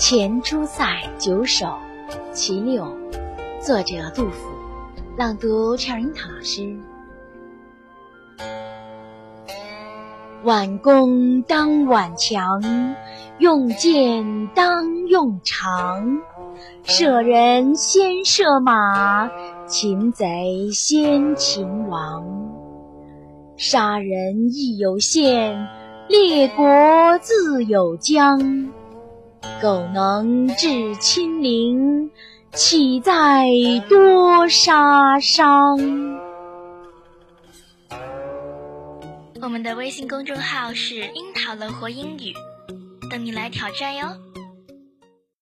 前出塞九首其六，作者杜甫，朗读陈樱桃老师。挽弓当挽强，用箭当用长。射人先射马，擒贼先擒王。杀人亦有限，列国自有疆。苟能制侵陵，岂在多杀伤？我们的微信公众号是“樱桃乐活英语”，等你来挑战哟。